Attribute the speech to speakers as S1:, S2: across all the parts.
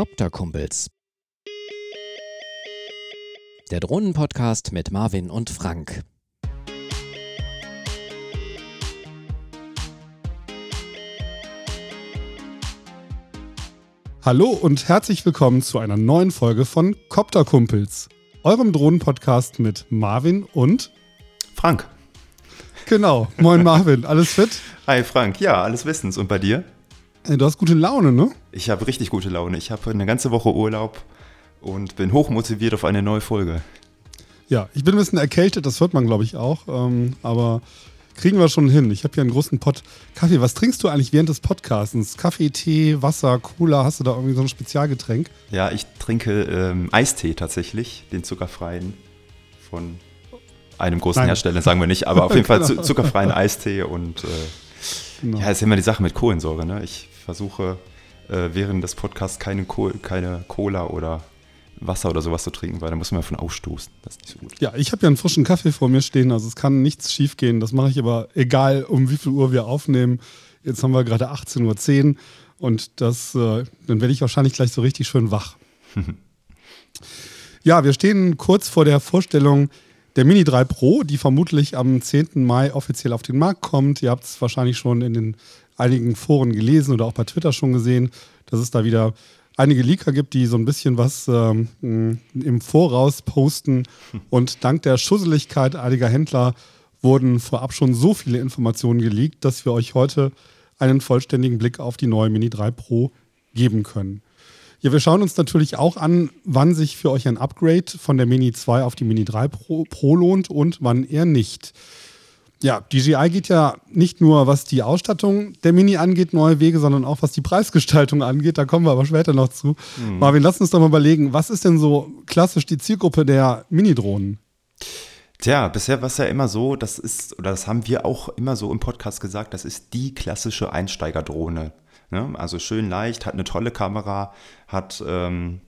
S1: Copterkumpels. Der Drohnenpodcast mit Marvin und Frank.
S2: Hallo und herzlich willkommen zu einer neuen Folge von Copterkumpels, eurem Drohnenpodcast mit Marvin und
S3: Frank.
S2: Genau, moin Marvin, alles fit?
S3: Hi Frank, ja, alles bestens. Und bei dir?
S2: Du hast gute Laune, ne?
S3: Ich habe richtig gute Laune. Ich habe eine ganze Woche Urlaub und bin hochmotiviert auf eine neue Folge.
S2: Ja, ich bin ein bisschen erkältet, das hört man, glaube ich, auch. Ähm, aber kriegen wir schon hin. Ich habe hier einen großen Pott Kaffee. Was trinkst du eigentlich während des Podcastens? Kaffee, Tee, Wasser, Cola? Hast du da irgendwie so ein Spezialgetränk?
S3: Ja, ich trinke ähm, Eistee tatsächlich, den zuckerfreien von einem großen Nein. Hersteller, sagen wir nicht, aber auf jeden Fall genau. zuckerfreien Eistee und äh, genau. ja, ist immer die Sache mit Kohlensäure. Ne? Ich versuche äh, während des Podcasts keine, Kohl, keine Cola oder Wasser oder sowas zu trinken, weil da muss man davon ausstoßen. Das ist nicht so gut.
S2: Ja, ich habe ja einen frischen Kaffee vor mir stehen, also es kann nichts schief gehen. Das mache ich aber egal, um wie viel Uhr wir aufnehmen. Jetzt haben wir gerade 18.10 Uhr und das, äh, dann werde ich wahrscheinlich gleich so richtig schön wach. ja, wir stehen kurz vor der Vorstellung der Mini 3 Pro, die vermutlich am 10. Mai offiziell auf den Markt kommt. Ihr habt es wahrscheinlich schon in den einigen Foren gelesen oder auch bei Twitter schon gesehen, dass es da wieder einige Leaker gibt, die so ein bisschen was ähm, im Voraus posten. Und dank der Schusseligkeit einiger Händler wurden vorab schon so viele Informationen geleakt, dass wir euch heute einen vollständigen Blick auf die neue Mini 3 Pro geben können. Ja, wir schauen uns natürlich auch an, wann sich für euch ein Upgrade von der Mini 2 auf die Mini 3 Pro, Pro lohnt und wann eher nicht. Ja, DJI geht ja nicht nur, was die Ausstattung der Mini angeht, neue Wege, sondern auch was die Preisgestaltung angeht. Da kommen wir aber später noch zu. Mhm. Marvin, lass uns doch mal überlegen, was ist denn so klassisch die Zielgruppe der Mini-Drohnen?
S3: Tja, bisher war es ja immer so, das ist, oder das haben wir auch immer so im Podcast gesagt, das ist die klassische Einsteigerdrohne. Ne? Also schön leicht, hat eine tolle Kamera, hat ähm,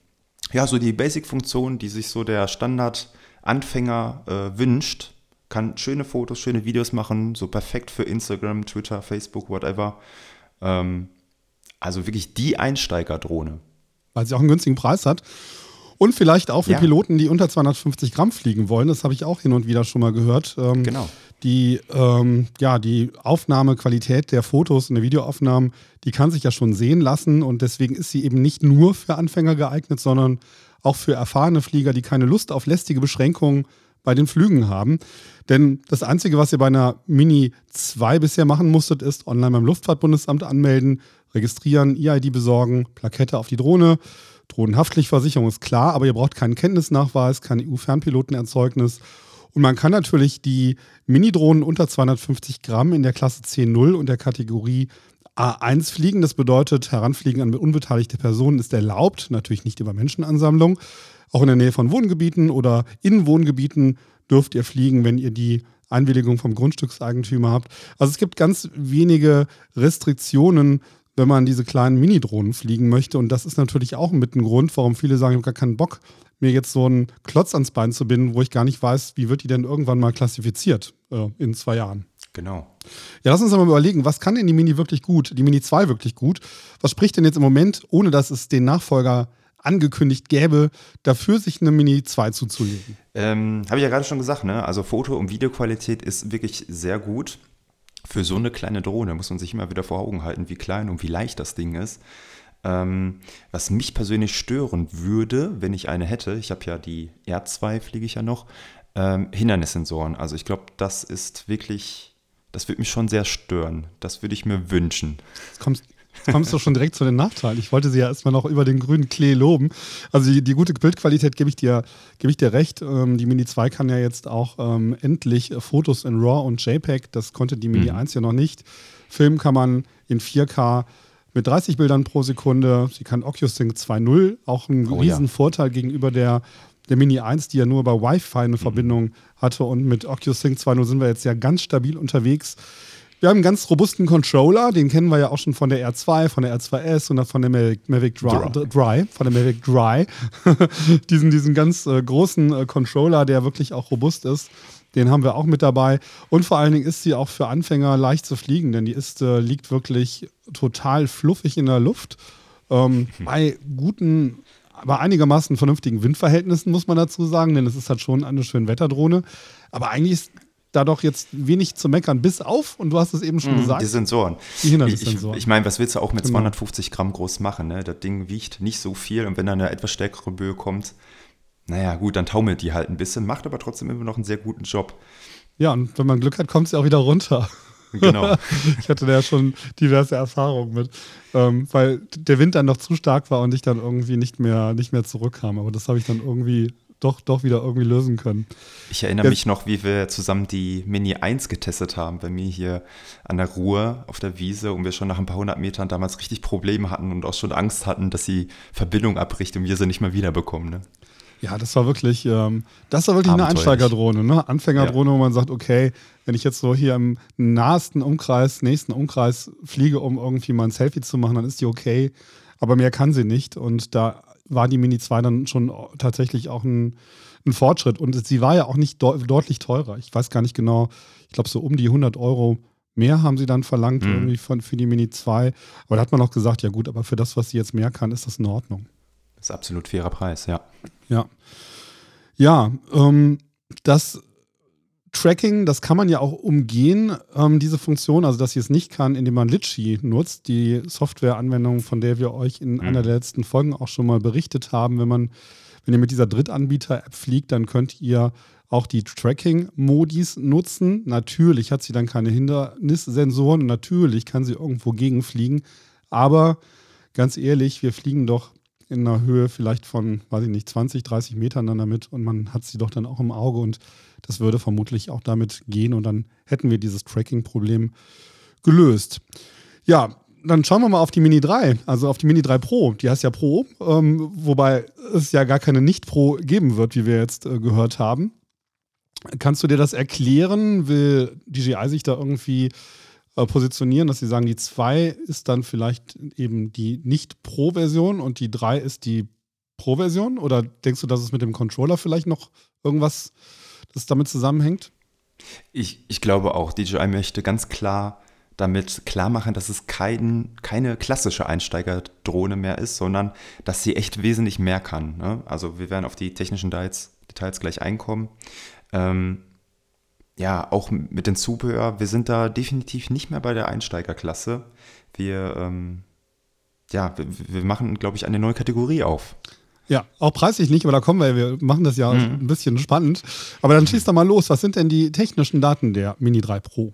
S3: ja so die Basic-Funktion, die sich so der Standard-Anfänger äh, wünscht kann schöne Fotos, schöne Videos machen, so perfekt für Instagram, Twitter, Facebook, whatever. Ähm, also wirklich die Einsteigerdrohne.
S2: Weil sie auch einen günstigen Preis hat. Und vielleicht auch für ja. Piloten, die unter 250 Gramm fliegen wollen. Das habe ich auch hin und wieder schon mal gehört.
S3: Ähm, genau.
S2: Die, ähm, ja, die Aufnahmequalität der Fotos und der Videoaufnahmen, die kann sich ja schon sehen lassen. Und deswegen ist sie eben nicht nur für Anfänger geeignet, sondern auch für erfahrene Flieger, die keine Lust auf lästige Beschränkungen bei den Flügen haben. Denn das Einzige, was ihr bei einer Mini 2 bisher machen musstet, ist online beim Luftfahrtbundesamt anmelden, registrieren, EID besorgen, Plakette auf die Drohne. Drohnenhaftpflichtversicherung ist klar, aber ihr braucht keinen Kenntnisnachweis, kein EU-Fernpilotenerzeugnis. Und man kann natürlich die Mini-Drohnen unter 250 Gramm in der Klasse C0 und der Kategorie A1 fliegen. Das bedeutet, Heranfliegen an unbeteiligte Personen ist erlaubt, natürlich nicht über Menschenansammlung. Auch in der Nähe von Wohngebieten oder in Wohngebieten dürft ihr fliegen, wenn ihr die Einwilligung vom Grundstückseigentümer habt. Also es gibt ganz wenige Restriktionen, wenn man diese kleinen Mini-Drohnen fliegen möchte. Und das ist natürlich auch mit ein Grund, warum viele sagen, ich habe gar keinen Bock, mir jetzt so einen Klotz ans Bein zu binden, wo ich gar nicht weiß, wie wird die denn irgendwann mal klassifiziert äh, in zwei Jahren.
S3: Genau.
S2: Ja, lass uns mal überlegen, was kann denn die Mini wirklich gut, die Mini 2 wirklich gut? Was spricht denn jetzt im Moment, ohne dass es den Nachfolger angekündigt gäbe, dafür sich eine Mini 2 zuzulegen?
S3: Ähm, Habe ich ja gerade schon gesagt, ne? Also Foto- und Videoqualität ist wirklich sehr gut. Für so eine kleine Drohne muss man sich immer wieder vor Augen halten, wie klein und wie leicht das Ding ist. Ähm, was mich persönlich stören würde, wenn ich eine hätte, ich habe ja die R2, fliege ich ja noch, ähm, Hindernissensoren. Also ich glaube, das ist wirklich, das würde mich schon sehr stören. Das würde ich mir wünschen.
S2: Jetzt kommst, kommst du schon direkt zu den Nachteilen. Ich wollte sie ja erstmal noch über den grünen Klee loben. Also die, die gute Bildqualität gebe ich dir, gebe ich dir recht. Ähm, die Mini 2 kann ja jetzt auch ähm, endlich Fotos in RAW und JPEG. Das konnte die Mini mhm. 1 ja noch nicht. Filmen kann man in 4K mit 30 Bildern pro Sekunde. Sie kann OcuSync 2.0, auch ein oh, riesen ja. Vorteil gegenüber der, der Mini 1, die ja nur über Wi-Fi eine mhm. Verbindung hatte. Und mit OcuSync 2.0 sind wir jetzt ja ganz stabil unterwegs. Wir haben einen ganz robusten Controller, den kennen wir ja auch schon von der R2, von der R2S und von der Mavic, Mavic Dry, Dry, von der Mavic Dry. diesen, diesen ganz äh, großen äh, Controller, der wirklich auch robust ist. Den haben wir auch mit dabei. Und vor allen Dingen ist sie auch für Anfänger leicht zu fliegen, denn die ist, äh, liegt wirklich total fluffig in der Luft. Ähm, bei guten, aber einigermaßen vernünftigen Windverhältnissen, muss man dazu sagen, denn es ist halt schon eine schöne Wetterdrohne. Aber eigentlich ist da doch jetzt wenig zu meckern, bis auf, und du hast es eben schon
S3: Mhm,
S2: gesagt,
S3: Die Sensoren.
S2: die
S3: Ich,
S2: Hindernissensoren.
S3: ich meine, was willst du auch mit
S2: Genau.
S3: 250 Gramm groß machen? Ne? Das Ding wiegt nicht so viel und wenn dann eine etwas stärkere Böe kommt, naja, gut, dann taumelt die halt ein bisschen, macht aber trotzdem immer noch einen sehr guten Job.
S2: ja, und wenn man Glück hat, kommt sie auch wieder runter.
S3: Genau.
S2: Ich hatte da ja schon diverse Erfahrungen mit, ähm, weil der Wind dann doch zu stark war und ich dann irgendwie nicht mehr, nicht mehr zurückkam. Aber das habe ich dann irgendwie doch, doch wieder irgendwie lösen können.
S3: Ich erinnere
S2: Ja.
S3: mich noch, wie wir zusammen die Mini 1 getestet haben bei mir hier an der Ruhr auf der Wiese und wir schon nach ein paar hundert Metern damals richtig Probleme hatten und auch schon Angst hatten, dass die Verbindung abbricht und wir sie nicht mehr wiederbekommen. Ne?
S2: Ja, das war wirklich, ähm, das war wirklich eine. Einsteigerdrohne, ne? Anfängerdrohne, wo man sagt, okay, wenn ich jetzt so hier im nahesten Umkreis, nächsten Umkreis fliege, um irgendwie mal ein Selfie zu machen, dann ist die okay. Aber mehr kann sie nicht. Und da war die Mini 2 dann schon tatsächlich auch ein, ein Fortschritt. Und sie war ja auch nicht deu- deutlich teurer. Ich weiß gar nicht genau, ich glaube so um die 100 Euro mehr haben sie dann verlangt
S3: Mhm.
S2: irgendwie von, für die Mini 2. Aber da hat man auch gesagt, ja gut, aber für das, was sie jetzt mehr kann, ist das in Ordnung.
S3: Das ist absolut fairer Preis, ja.
S2: Ja. Ja, ähm, das Tracking, das kann man ja auch umgehen, ähm, diese Funktion, also dass sie es nicht kann, indem man Litchi nutzt, die Softwareanwendung, von der wir euch in einer der letzten Folgen auch schon mal berichtet haben. Wenn man, wenn ihr mit dieser Drittanbieter-App fliegt, dann könnt ihr auch die Tracking-Modis nutzen. Natürlich hat sie dann keine Hindernissensoren natürlich kann sie irgendwo gegenfliegen. Aber ganz ehrlich, wir fliegen doch in einer Höhe vielleicht von, weiß ich nicht, 20, 30 Metern dann damit und man hat sie doch dann auch im Auge und das würde vermutlich auch damit gehen und dann hätten wir dieses Tracking-Problem gelöst. Ja, dann schauen wir mal auf die Mini 3, also auf die Mini 3 Pro. Die heißt ja Pro, ähm, wobei es ja gar keine Nicht-Pro geben wird, wie wir jetzt äh, gehört haben. Kannst du dir das erklären? Will DJI sich da irgendwie positionieren, dass sie sagen, die 2 ist dann vielleicht eben die Nicht-Pro-Version und die 3 ist die Pro-Version? Oder denkst du, dass es mit dem Controller vielleicht noch irgendwas, das damit zusammenhängt?
S3: Ich, ich glaube auch, DJI möchte ganz klar damit klar machen, dass es kein, keine klassische Einsteigerdrohne mehr ist, sondern dass sie echt wesentlich mehr kann. Ne? Also wir werden auf die technischen Details, Details gleich einkommen. Ähm, ja, auch mit dem Zubehör, wir sind da definitiv nicht mehr bei der Einsteigerklasse. Wir, ähm, ja, wir, wir machen, glaube ich, eine neue Kategorie auf.
S2: Ja, auch preislich nicht, aber da kommen wir, wir machen das ja
S3: Mhm.
S2: ein bisschen spannend. Aber dann schießt da mal los. Was sind denn die technischen Daten der Mini 3 Pro?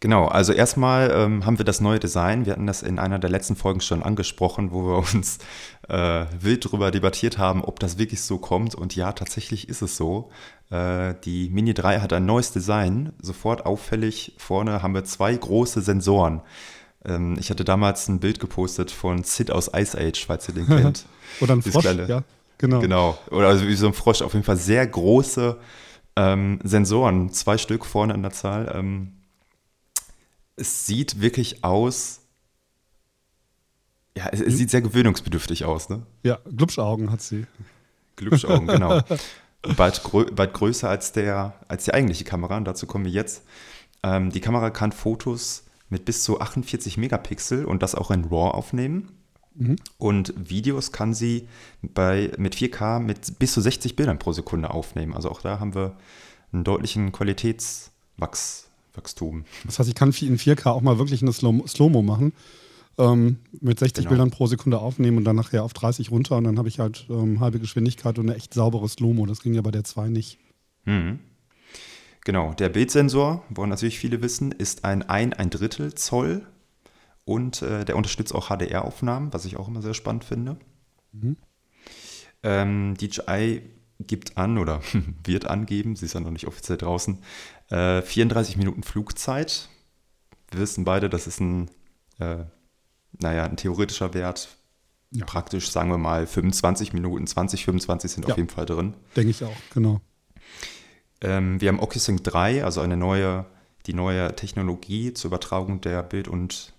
S3: Genau, also erstmal ähm, haben wir das neue Design. Wir hatten das in einer der letzten Folgen schon angesprochen, wo wir uns äh, wild darüber debattiert haben, ob das wirklich so kommt. Und ja, tatsächlich ist es so. Äh, die Mini 3 hat ein neues Design. Sofort auffällig, vorne haben wir zwei große Sensoren. Ähm, ich hatte damals ein Bild gepostet von Sid aus Ice Age, falls ihr den kennt.
S2: Oder ein Frosch? Ja, genau.
S3: Genau. Oder also wie so ein Frosch, auf jeden Fall sehr große ähm, Sensoren, zwei Stück vorne an der Zahl. Ähm, es sieht wirklich aus. Ja, es, es sieht sehr gewöhnungsbedürftig aus, ne?
S2: Ja, Glubschaugen hat sie.
S3: Glubschaugen, genau. Bald, grö bald größer als, der, als die eigentliche Kamera, und dazu kommen wir jetzt. Ähm, die Kamera kann Fotos mit bis zu 48 Megapixel und das auch in RAW aufnehmen. Und Videos kann sie bei, mit 4K mit bis zu 60 Bildern pro Sekunde aufnehmen. Also auch da haben wir einen deutlichen Qualitätswachstum.
S2: Das heißt, ich kann in 4K auch mal wirklich eine Slow- Slow-Mo machen. Ähm, mit 60
S3: Genau.
S2: Bildern pro Sekunde aufnehmen und dann nachher auf 30 runter und dann habe ich halt ähm, halbe Geschwindigkeit und eine echt saubere Slow-Mo. Das ging ja bei der 2 nicht.
S3: Mhm. Genau, der Bildsensor, wollen natürlich viele wissen, ist ein 1, ein Drittel Zoll und äh, der unterstützt auch HDR-Aufnahmen, was ich auch immer sehr spannend finde. Ähm, DJI gibt an oder wird angeben, sie ist ja noch nicht offiziell draußen, äh, 34 Minuten Flugzeit. Wir wissen beide, das ist ein, äh, naja, ein theoretischer Wert.
S2: Ja.
S3: Praktisch sagen wir mal 25 Minuten, 20, 25 sind
S2: Ja.
S3: auf jeden Fall drin.
S2: Denke ich auch, genau.
S3: Ähm, wir haben OcuSync 3, also eine neue, die neue Technologie zur Übertragung der Bild- und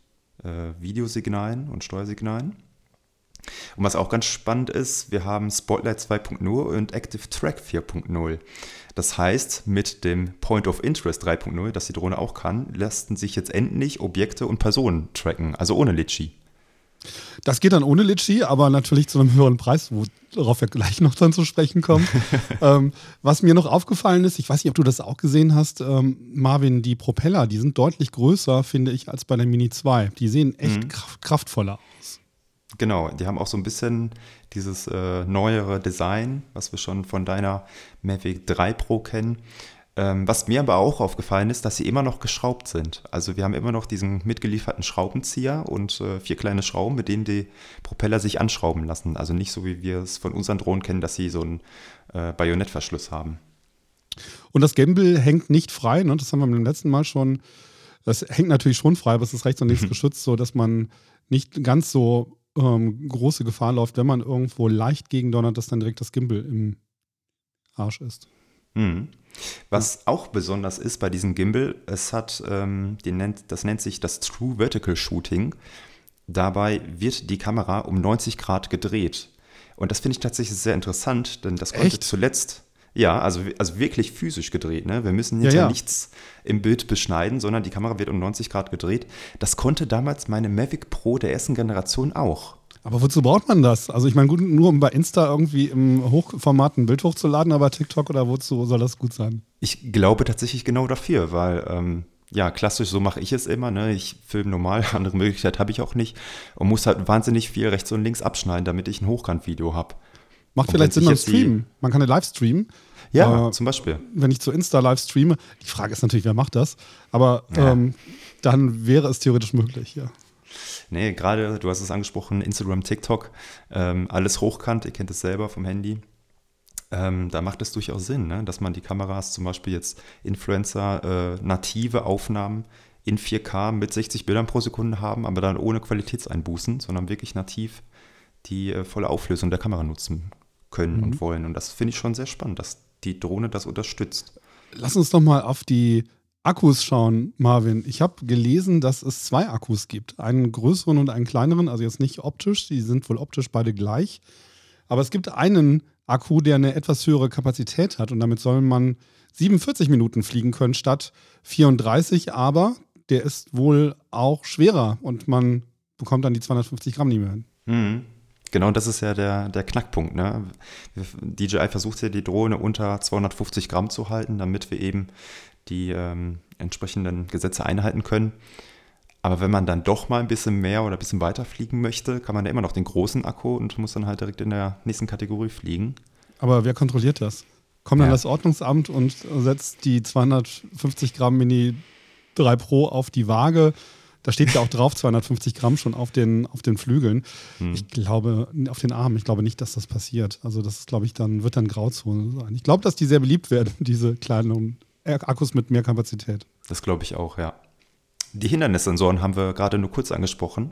S3: äh, Videosignalen und Steuersignalen. Und was auch ganz spannend ist, wir haben Spotlight 2.0 und Active Track 4.0. Das heißt, mit dem Point of Interest 3.0, das die Drohne auch kann, lassen sich jetzt endlich Objekte und Personen tracken, also ohne Litchi.
S2: Das geht dann ohne Litchi, aber natürlich zu einem höheren Preis, worauf wir gleich noch dann zu sprechen kommen. ähm, was mir noch aufgefallen ist, ich weiß nicht, ob du das auch gesehen hast, ähm, Marvin, die Propeller, die sind deutlich größer, finde ich, als bei der Mini 2. Die sehen echt mhm. kraftvoller aus.
S3: Genau, die haben auch so ein bisschen dieses äh, neuere Design, was wir schon von deiner Mavic 3 Pro kennen. Ähm, was mir aber auch aufgefallen ist, dass sie immer noch geschraubt sind. Also wir haben immer noch diesen mitgelieferten Schraubenzieher und äh, vier kleine Schrauben, mit denen die Propeller sich anschrauben lassen. Also nicht so, wie wir es von unseren Drohnen kennen, dass sie so einen äh, Bajonettverschluss haben.
S2: Und das Gimbal hängt nicht frei, ne? das haben wir beim letzten Mal schon. Das hängt natürlich schon frei, aber es ist rechts und links mhm. geschützt, sodass man nicht ganz so ähm, große Gefahr läuft, wenn man irgendwo leicht gegendonnert, dass dann direkt das Gimbal im Arsch ist.
S3: Mhm. Was auch besonders ist bei diesem Gimbal, es hat, ähm, nennt, das nennt sich das True Vertical Shooting. Dabei wird die Kamera um 90 Grad gedreht. Und das finde ich tatsächlich sehr interessant, denn das konnte Echt? zuletzt, ja, also, also wirklich physisch gedreht. Ne? Wir müssen jetzt ja, ja. nichts im Bild beschneiden, sondern die Kamera wird um 90 Grad gedreht. Das konnte damals meine Mavic Pro der ersten Generation auch.
S2: Aber wozu braucht man das? Also ich meine, gut, nur um bei Insta irgendwie im Hochformat ein Bild hochzuladen, aber TikTok oder wozu soll das gut sein?
S3: Ich glaube tatsächlich genau dafür, weil ähm, ja, klassisch, so mache ich es immer. Ne? Ich filme normal, andere Möglichkeit habe ich auch nicht und muss halt wahnsinnig viel rechts und links abschneiden, damit ich ein Hochkantvideo habe.
S2: Macht vielleicht Sinn beim Streamen. Man kann eine live streamen.
S3: Ja, äh, zum Beispiel.
S2: Wenn ich zu Insta live streame, die Frage ist natürlich, wer macht das? Aber ja. ähm, dann wäre es theoretisch möglich, ja.
S3: Nee, gerade, du hast es angesprochen, Instagram, TikTok, ähm, alles hochkant, ihr kennt es selber vom Handy. Ähm, da macht es durchaus Sinn, ne? dass man die Kameras, zum Beispiel jetzt Influencer, äh, native Aufnahmen in 4K mit 60 Bildern pro Sekunde haben, aber dann ohne Qualitätseinbußen, sondern wirklich nativ die äh, volle Auflösung der Kamera nutzen können mhm. und wollen. Und das finde ich schon sehr spannend, dass die Drohne das unterstützt.
S2: Lass uns doch mal auf die Akkus schauen, Marvin. Ich habe gelesen, dass es zwei Akkus gibt. Einen größeren und einen kleineren, also jetzt nicht optisch, die sind wohl optisch beide gleich. Aber es gibt einen Akku, der eine etwas höhere Kapazität hat und damit soll man 47 Minuten fliegen können statt 34, aber der ist wohl auch schwerer und man bekommt dann die 250 Gramm nicht mehr hin.
S3: Mhm. Genau, das ist ja der, der Knackpunkt. Ne? DJI versucht ja die Drohne unter 250 Gramm zu halten, damit wir eben die ähm, entsprechenden Gesetze einhalten können. Aber wenn man dann doch mal ein bisschen mehr oder ein bisschen weiter fliegen möchte, kann man ja immer noch den großen Akku und muss dann halt direkt in der nächsten Kategorie fliegen.
S2: Aber wer kontrolliert das? Kommt dann ja. das Ordnungsamt und setzt die 250 Gramm Mini 3 Pro auf die Waage? Da steht ja auch drauf 250 Gramm schon auf den, auf den Flügeln. Hm. Ich glaube, auf den Armen, ich glaube nicht, dass das passiert. Also das ist, glaube ich, dann wird dann Grauzone sein. Ich glaube, dass die sehr beliebt werden, diese kleinen Akkus mit mehr Kapazität.
S3: Das glaube ich auch, ja. Die Hindernissensoren haben wir gerade nur kurz angesprochen.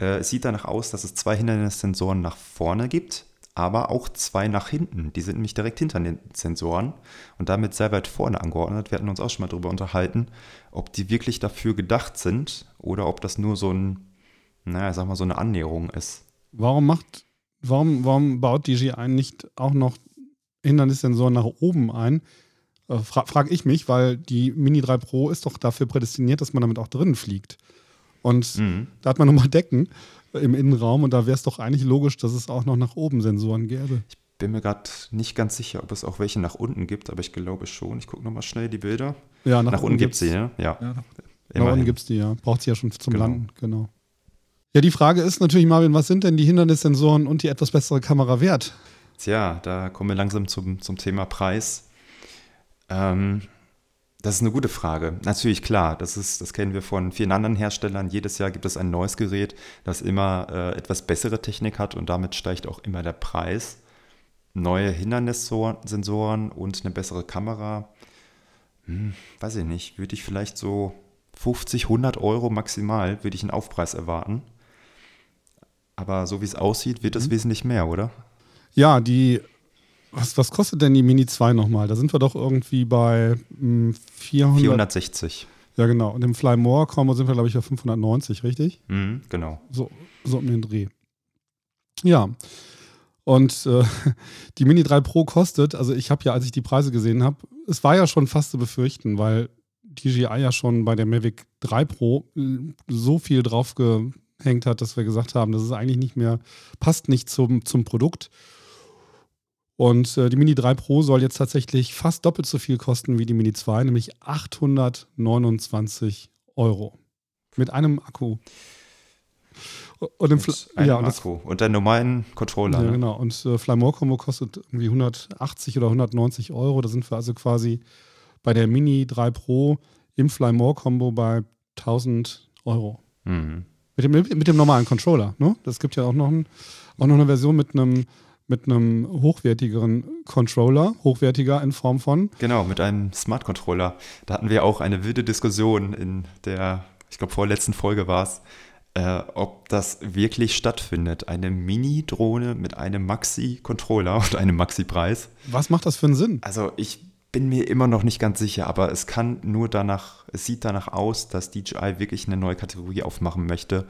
S3: Äh, es sieht danach aus, dass es zwei Hindernissensoren nach vorne gibt, aber auch zwei nach hinten. Die sind nämlich direkt hinter den Sensoren und damit sehr weit vorne angeordnet. Wir hatten uns auch schon mal darüber unterhalten, ob die wirklich dafür gedacht sind oder ob das nur so ein, naja, sag mal, so eine Annäherung ist.
S2: Warum macht, warum, warum baut DJI nicht auch noch Hindernissensoren nach oben ein? Äh, fra frage ich mich, weil die Mini 3 Pro ist doch dafür prädestiniert, dass man damit auch drinnen fliegt. Und mhm. da hat man nochmal Decken im Innenraum und da wäre es doch eigentlich logisch, dass es auch noch nach oben Sensoren gäbe.
S3: Ich bin mir gerade nicht ganz sicher, ob es auch welche nach unten gibt, aber ich glaube schon. Ich gucke nochmal schnell die Bilder.
S2: Ja,
S3: nach, nach unten gibt es sie, ne? ja. ja
S2: nach, nach unten gibt es die, ja. Braucht sie ja schon zum genau. Landen, genau. Ja, die Frage ist natürlich, Marvin, was sind denn die Hindernissensoren und die etwas bessere Kamera wert?
S3: Tja, da kommen wir langsam zum, zum Thema Preis. Ähm, das ist eine gute Frage. Natürlich klar, das, ist, das kennen wir von vielen anderen Herstellern. Jedes Jahr gibt es ein neues Gerät, das immer äh, etwas bessere Technik hat und damit steigt auch immer der Preis. Neue Hindernissensoren und eine bessere Kamera, hm, weiß ich nicht, würde ich vielleicht so 50, 100 Euro maximal, würde ich einen Aufpreis erwarten. Aber so wie es aussieht, wird es mhm. wesentlich mehr, oder?
S2: Ja, die was, was kostet denn die Mini 2 nochmal? Da sind wir doch irgendwie bei mh, 400.
S3: 460.
S2: Ja, genau. Und im Fly More Combo sind wir, glaube ich, bei 590, richtig?
S3: Mhm, genau.
S2: So, so um den Dreh. Ja. Und äh, die Mini 3 Pro kostet, also ich habe ja, als ich die Preise gesehen habe, es war ja schon fast zu befürchten, weil DJI ja schon bei der Mavic 3 Pro so viel drauf ge aufgehängt hat, dass wir gesagt haben, das ist eigentlich nicht mehr, passt nicht zum, zum Produkt. Und äh, die Mini 3 Pro soll jetzt tatsächlich fast doppelt so viel kosten wie die Mini 2, nämlich 829 Euro. Mit einem Akku.
S3: Und, dem und ja, und, Akku. und der normalen Controller.
S2: Ja, ne? genau. Und äh, Flymore Combo kostet irgendwie 180 oder 190 Euro. Da sind wir also quasi bei der Mini 3 Pro im Flymore Combo bei 1000 Euro. Mhm. Mit, dem, mit dem normalen Controller. Ne? Das gibt ja auch noch, ein, auch noch eine Version mit einem mit einem hochwertigeren Controller, hochwertiger in Form von.
S3: Genau, mit einem Smart Controller. Da hatten wir auch eine wilde Diskussion in der, ich glaube, vorletzten Folge war es, äh, ob das wirklich stattfindet. Eine Mini-Drohne mit einem Maxi-Controller und einem Maxi-Preis.
S2: Was macht das für einen Sinn?
S3: Also ich bin mir immer noch nicht ganz sicher, aber es kann nur danach, es sieht danach aus, dass DJI wirklich eine neue Kategorie aufmachen möchte.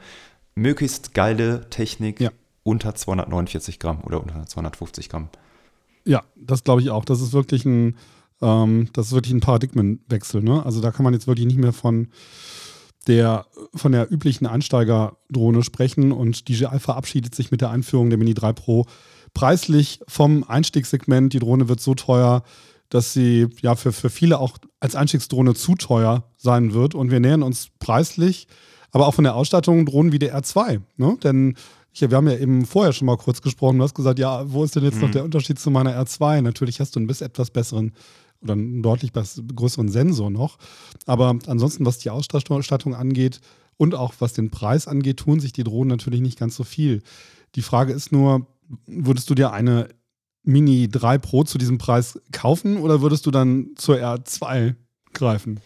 S3: Möglichst geile Technik ja. Unter 249 Gramm oder unter 250 Gramm.
S2: Ja, das glaube ich auch. Das ist wirklich ein, ähm, das ist wirklich ein Paradigmenwechsel. Ne? Also da kann man jetzt wirklich nicht mehr von der von der üblichen Einsteigerdrohne sprechen und DJI verabschiedet sich mit der Einführung der Mini 3 Pro preislich vom Einstiegssegment. Die Drohne wird so teuer, dass sie ja für, für viele auch als Einstiegsdrohne zu teuer sein wird. Und wir nähern uns preislich, aber auch von der Ausstattung Drohnen wie der R2. Ne? Denn ich, wir haben ja eben vorher schon mal kurz gesprochen. Du hast gesagt, ja, wo ist denn jetzt mhm. noch der Unterschied zu meiner R2? Natürlich hast du einen bis etwas besseren oder einen deutlich größeren Sensor noch. Aber ansonsten, was die Ausstattung angeht und auch was den Preis angeht, tun sich die Drohnen natürlich nicht ganz so viel. Die Frage ist nur, würdest du dir eine Mini 3 Pro zu diesem Preis kaufen oder würdest du dann zur R2 greifen?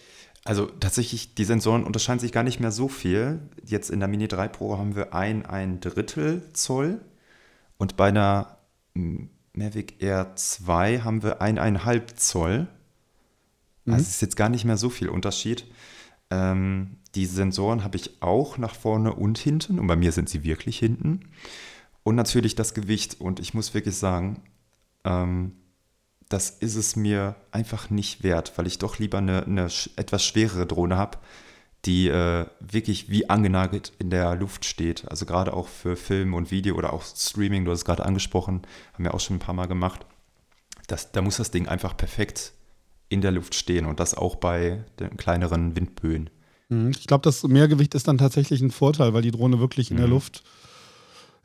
S3: Also tatsächlich, die Sensoren unterscheiden sich gar nicht mehr so viel. Jetzt in der Mini 3 Pro haben wir ein, ein Drittel Zoll und bei einer Mavic Air 2 haben wir eineinhalb Zoll. Mhm. Also es ist jetzt gar nicht mehr so viel Unterschied. Ähm, die Sensoren habe ich auch nach vorne und hinten. Und bei mir sind sie wirklich hinten. Und natürlich das Gewicht. Und ich muss wirklich sagen, ähm, das ist es mir einfach nicht wert, weil ich doch lieber eine, eine etwas schwerere Drohne habe, die äh, wirklich wie angenagelt in der Luft steht. Also gerade auch für Film und Video oder auch Streaming, du hast es gerade angesprochen, haben wir auch schon ein paar Mal gemacht. Das, da muss das Ding einfach perfekt in der Luft stehen und das auch bei den kleineren Windböen.
S2: Mhm. Ich glaube, das Mehrgewicht ist dann tatsächlich ein Vorteil, weil die Drohne wirklich in mhm. der Luft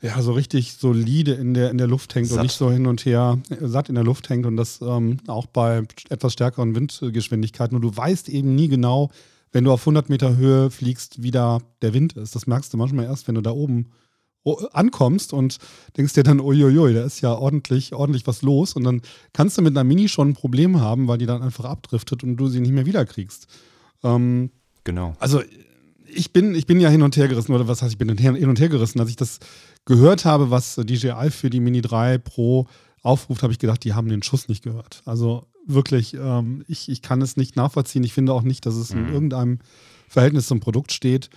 S2: ja so richtig solide in der, in der Luft hängt satt. und nicht so hin und her äh, satt in der Luft hängt und das ähm, auch bei etwas stärkeren Windgeschwindigkeiten. Und du weißt eben nie genau, wenn du auf 100 Meter Höhe fliegst, wie da der Wind ist. Das merkst du manchmal erst, wenn du da oben ankommst und denkst dir dann, uiuiui, da ist ja ordentlich, ordentlich was los. Und dann kannst du mit einer Mini schon ein Problem haben, weil die dann einfach abdriftet und du sie nicht mehr wiederkriegst. Ähm,
S3: genau.
S2: Also ich bin, ich bin ja hin und her gerissen, oder was heißt, ich bin hin und her gerissen. Als ich das gehört habe, was DJI für die Mini 3 Pro aufruft, habe ich gedacht, die haben den Schuss nicht gehört. Also wirklich, ähm, ich, ich kann es nicht nachvollziehen. Ich finde auch nicht, dass es mhm. in irgendeinem Verhältnis zum Produkt steht.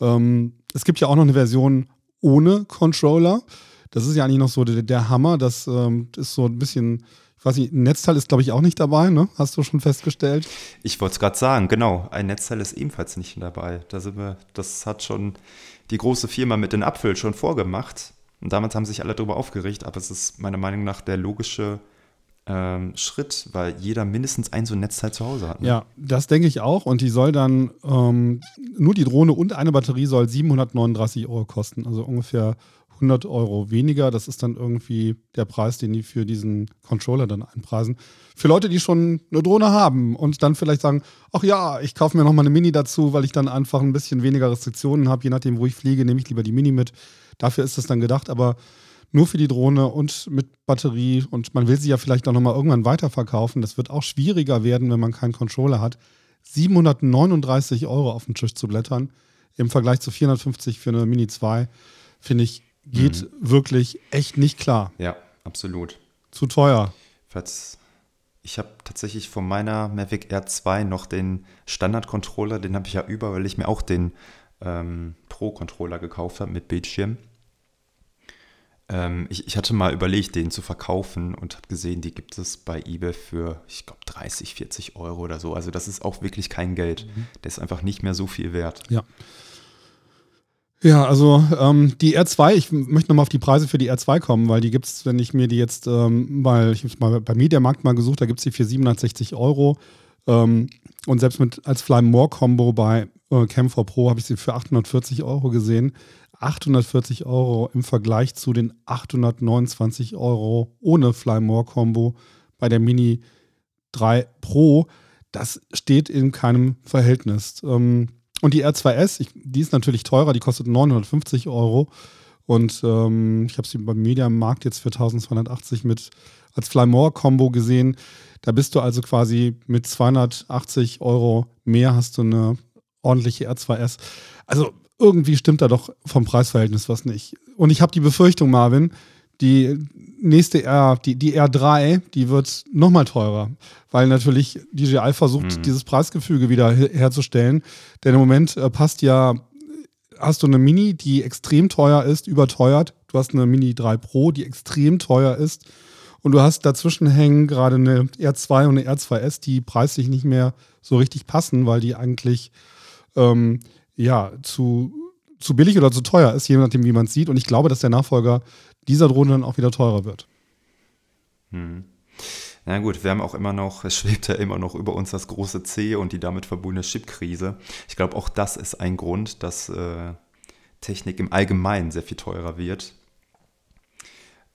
S2: Ähm, es gibt ja auch noch eine Version ohne Controller. Das ist ja eigentlich noch so der, der Hammer. Das ähm, ist so ein bisschen, ich weiß nicht, ein Netzteil ist, glaube ich, auch nicht dabei, ne? Hast du schon festgestellt?
S3: Ich wollte es gerade sagen, genau. Ein Netzteil ist ebenfalls nicht dabei. Da sind wir, das hat schon die große Firma mit den Apfel schon vorgemacht. Und damals haben sich alle darüber aufgeregt, aber es ist meiner Meinung nach der logische ähm, Schritt, weil jeder mindestens ein so ein Netzteil zu Hause hat.
S2: Ne? Ja, das denke ich auch. Und die soll dann, ähm, nur die Drohne und eine Batterie soll 739 Euro kosten. Also ungefähr 100 Euro weniger. Das ist dann irgendwie der Preis, den die für diesen Controller dann einpreisen. Für Leute, die schon eine Drohne haben und dann vielleicht sagen, ach ja, ich kaufe mir nochmal eine Mini dazu, weil ich dann einfach ein bisschen weniger Restriktionen habe. Je nachdem, wo ich fliege, nehme ich lieber die Mini mit. Dafür ist das dann gedacht. Aber nur für die Drohne und mit Batterie und man will sie ja vielleicht auch nochmal irgendwann weiterverkaufen. Das wird auch schwieriger werden, wenn man keinen Controller hat. 739 Euro auf den Tisch zu blättern im Vergleich zu 450 für eine Mini 2, finde ich, geht mhm. wirklich echt nicht klar.
S3: Ja, absolut.
S2: Zu teuer.
S3: Ich habe tatsächlich von meiner Mavic Air 2 noch den Standard-Controller, den habe ich ja über, weil ich mir auch den ähm, Pro-Controller gekauft habe mit Bildschirm. Ähm, ich, ich, hatte mal überlegt, den zu verkaufen und habe gesehen, die gibt es bei eBay für, ich glaube, 30, 40 Euro oder so. Also das ist auch wirklich kein Geld. Mhm. Der ist einfach nicht mehr so viel wert.
S2: Ja. Ja, also ähm, die R2, ich möchte nochmal auf die Preise für die R2 kommen, weil die gibt es, wenn ich mir die jetzt, ähm, weil ich habe mal bei Mediamarkt mal gesucht, da gibt es die für 760 Euro. Ähm, und selbst mit als Fly More Combo bei äh, Cam4 Pro habe ich sie für 840 Euro gesehen. 840 Euro im Vergleich zu den 829 Euro ohne Fly More Combo bei der Mini 3 Pro. Das steht in keinem Verhältnis. Ähm, und die R2S, ich, die ist natürlich teurer, die kostet 950 Euro. Und ähm, ich habe sie beim Mediamarkt jetzt für 1280 mit als Flymore-Kombo gesehen. Da bist du also quasi mit 280 Euro mehr hast du eine ordentliche R2S. Also irgendwie stimmt da doch vom Preisverhältnis was nicht. Und ich habe die Befürchtung, Marvin, die nächste R, die, die R3, die wird nochmal teurer, weil natürlich DJI versucht, mhm. dieses Preisgefüge wieder her herzustellen. Denn im Moment äh, passt ja, hast du eine Mini, die extrem teuer ist, überteuert. Du hast eine Mini 3 Pro, die extrem teuer ist. Und du hast dazwischen hängen gerade eine R2 und eine R2S, die preislich nicht mehr so richtig passen, weil die eigentlich ähm, ja zu, zu billig oder zu teuer ist, je nachdem, wie man es sieht. Und ich glaube, dass der Nachfolger dieser Drohne dann auch wieder teurer wird.
S3: Hm. Na gut, wir haben auch immer noch, es schwebt ja immer noch über uns das große C und die damit verbundene Chipkrise. Ich glaube, auch das ist ein Grund, dass äh, Technik im Allgemeinen sehr viel teurer wird.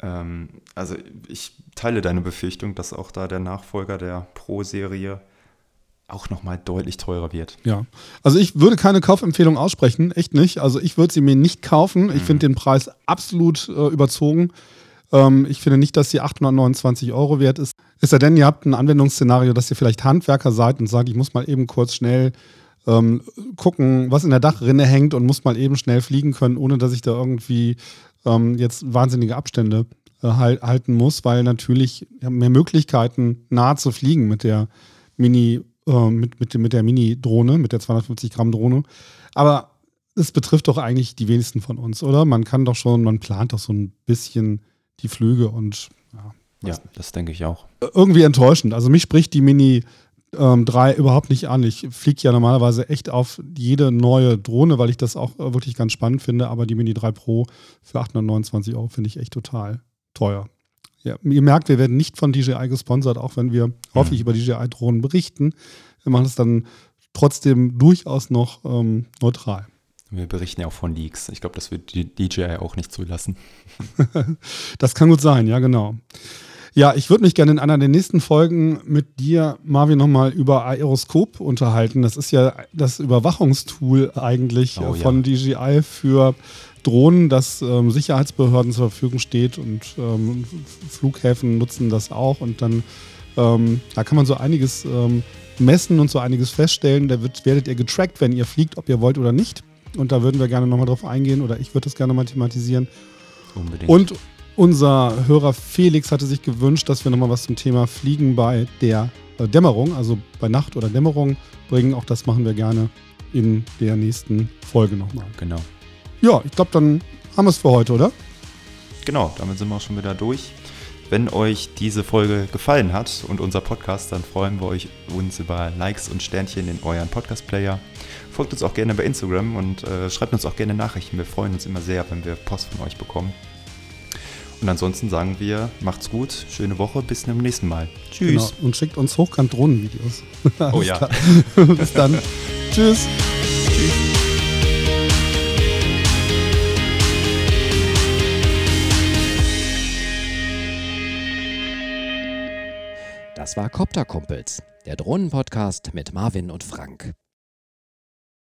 S3: Ähm, also ich teile deine Befürchtung, dass auch da der Nachfolger der Pro-Serie auch nochmal deutlich teurer wird.
S2: Ja, also ich würde keine Kaufempfehlung aussprechen, echt nicht. Also ich würde sie mir nicht kaufen. Ich mhm. finde den Preis absolut äh, überzogen. Ähm, ich finde nicht, dass sie 829 Euro wert ist. Ist ja denn, ihr habt ein Anwendungsszenario, dass ihr vielleicht Handwerker seid und sagt, ich muss mal eben kurz schnell ähm, gucken, was in der Dachrinne hängt und muss mal eben schnell fliegen können, ohne dass ich da irgendwie ähm, jetzt wahnsinnige Abstände äh, halten muss, weil natürlich mehr Möglichkeiten nah zu fliegen mit der Mini äh, mit, mit, mit der Mini-Drohne, mit der 250 Gramm Drohne. Aber es betrifft doch eigentlich die wenigsten von uns, oder? Man kann doch schon, man plant doch so ein bisschen die Flüge und
S3: ja. Ja, das denke ich auch.
S2: Irgendwie enttäuschend. Also mich spricht die Mini ähm, 3 überhaupt nicht an. Ich fliege ja normalerweise echt auf jede neue Drohne, weil ich das auch äh, wirklich ganz spannend finde. Aber die Mini 3 Pro für 829 Euro finde ich echt total teuer. Ja, ihr merkt, wir werden nicht von DJI gesponsert, auch wenn wir häufig mhm. über DJI-Drohnen berichten. Wir machen es dann trotzdem durchaus noch ähm, neutral.
S3: Wir berichten ja auch von Leaks. Ich glaube, das wird die DJI auch nicht zulassen.
S2: das kann gut sein, ja, genau. Ja, ich würde mich gerne in einer der nächsten Folgen mit dir, Marvin, nochmal über Aeroscope unterhalten. Das ist ja das Überwachungstool eigentlich oh, von ja. DJI für Drohnen, das ähm, Sicherheitsbehörden zur Verfügung steht und ähm, Flughäfen nutzen das auch. Und dann, ähm, da kann man so einiges ähm, messen und so einiges feststellen. Da wird, werdet ihr getrackt, wenn ihr fliegt, ob ihr wollt oder nicht. Und da würden wir gerne nochmal drauf eingehen oder ich würde das gerne mal thematisieren. Unbedingt. Und unser Hörer Felix hatte sich gewünscht, dass wir nochmal was zum Thema Fliegen bei der äh, Dämmerung, also bei Nacht oder Dämmerung bringen. Auch das machen wir gerne in der nächsten Folge nochmal.
S3: Genau.
S2: Ja, ich glaube, dann haben wir es für heute, oder?
S3: Genau, damit sind wir auch schon wieder durch. Wenn euch diese Folge gefallen hat und unser Podcast, dann freuen wir euch, uns über Likes und Sternchen in euren Podcast-Player. Folgt uns auch gerne bei Instagram und äh, schreibt uns auch gerne Nachrichten. Wir freuen uns immer sehr, wenn wir Post von euch bekommen. Und ansonsten sagen wir, macht's gut, schöne Woche, bis zum nächsten Mal.
S2: Tschüss. Genau. Und schickt uns Hochkant-Drohnenvideos.
S3: oh ja.
S2: bis dann. Tschüss. Tschüss.
S1: Das war Copter Kumpels, der Drohnenpodcast mit Marvin und Frank.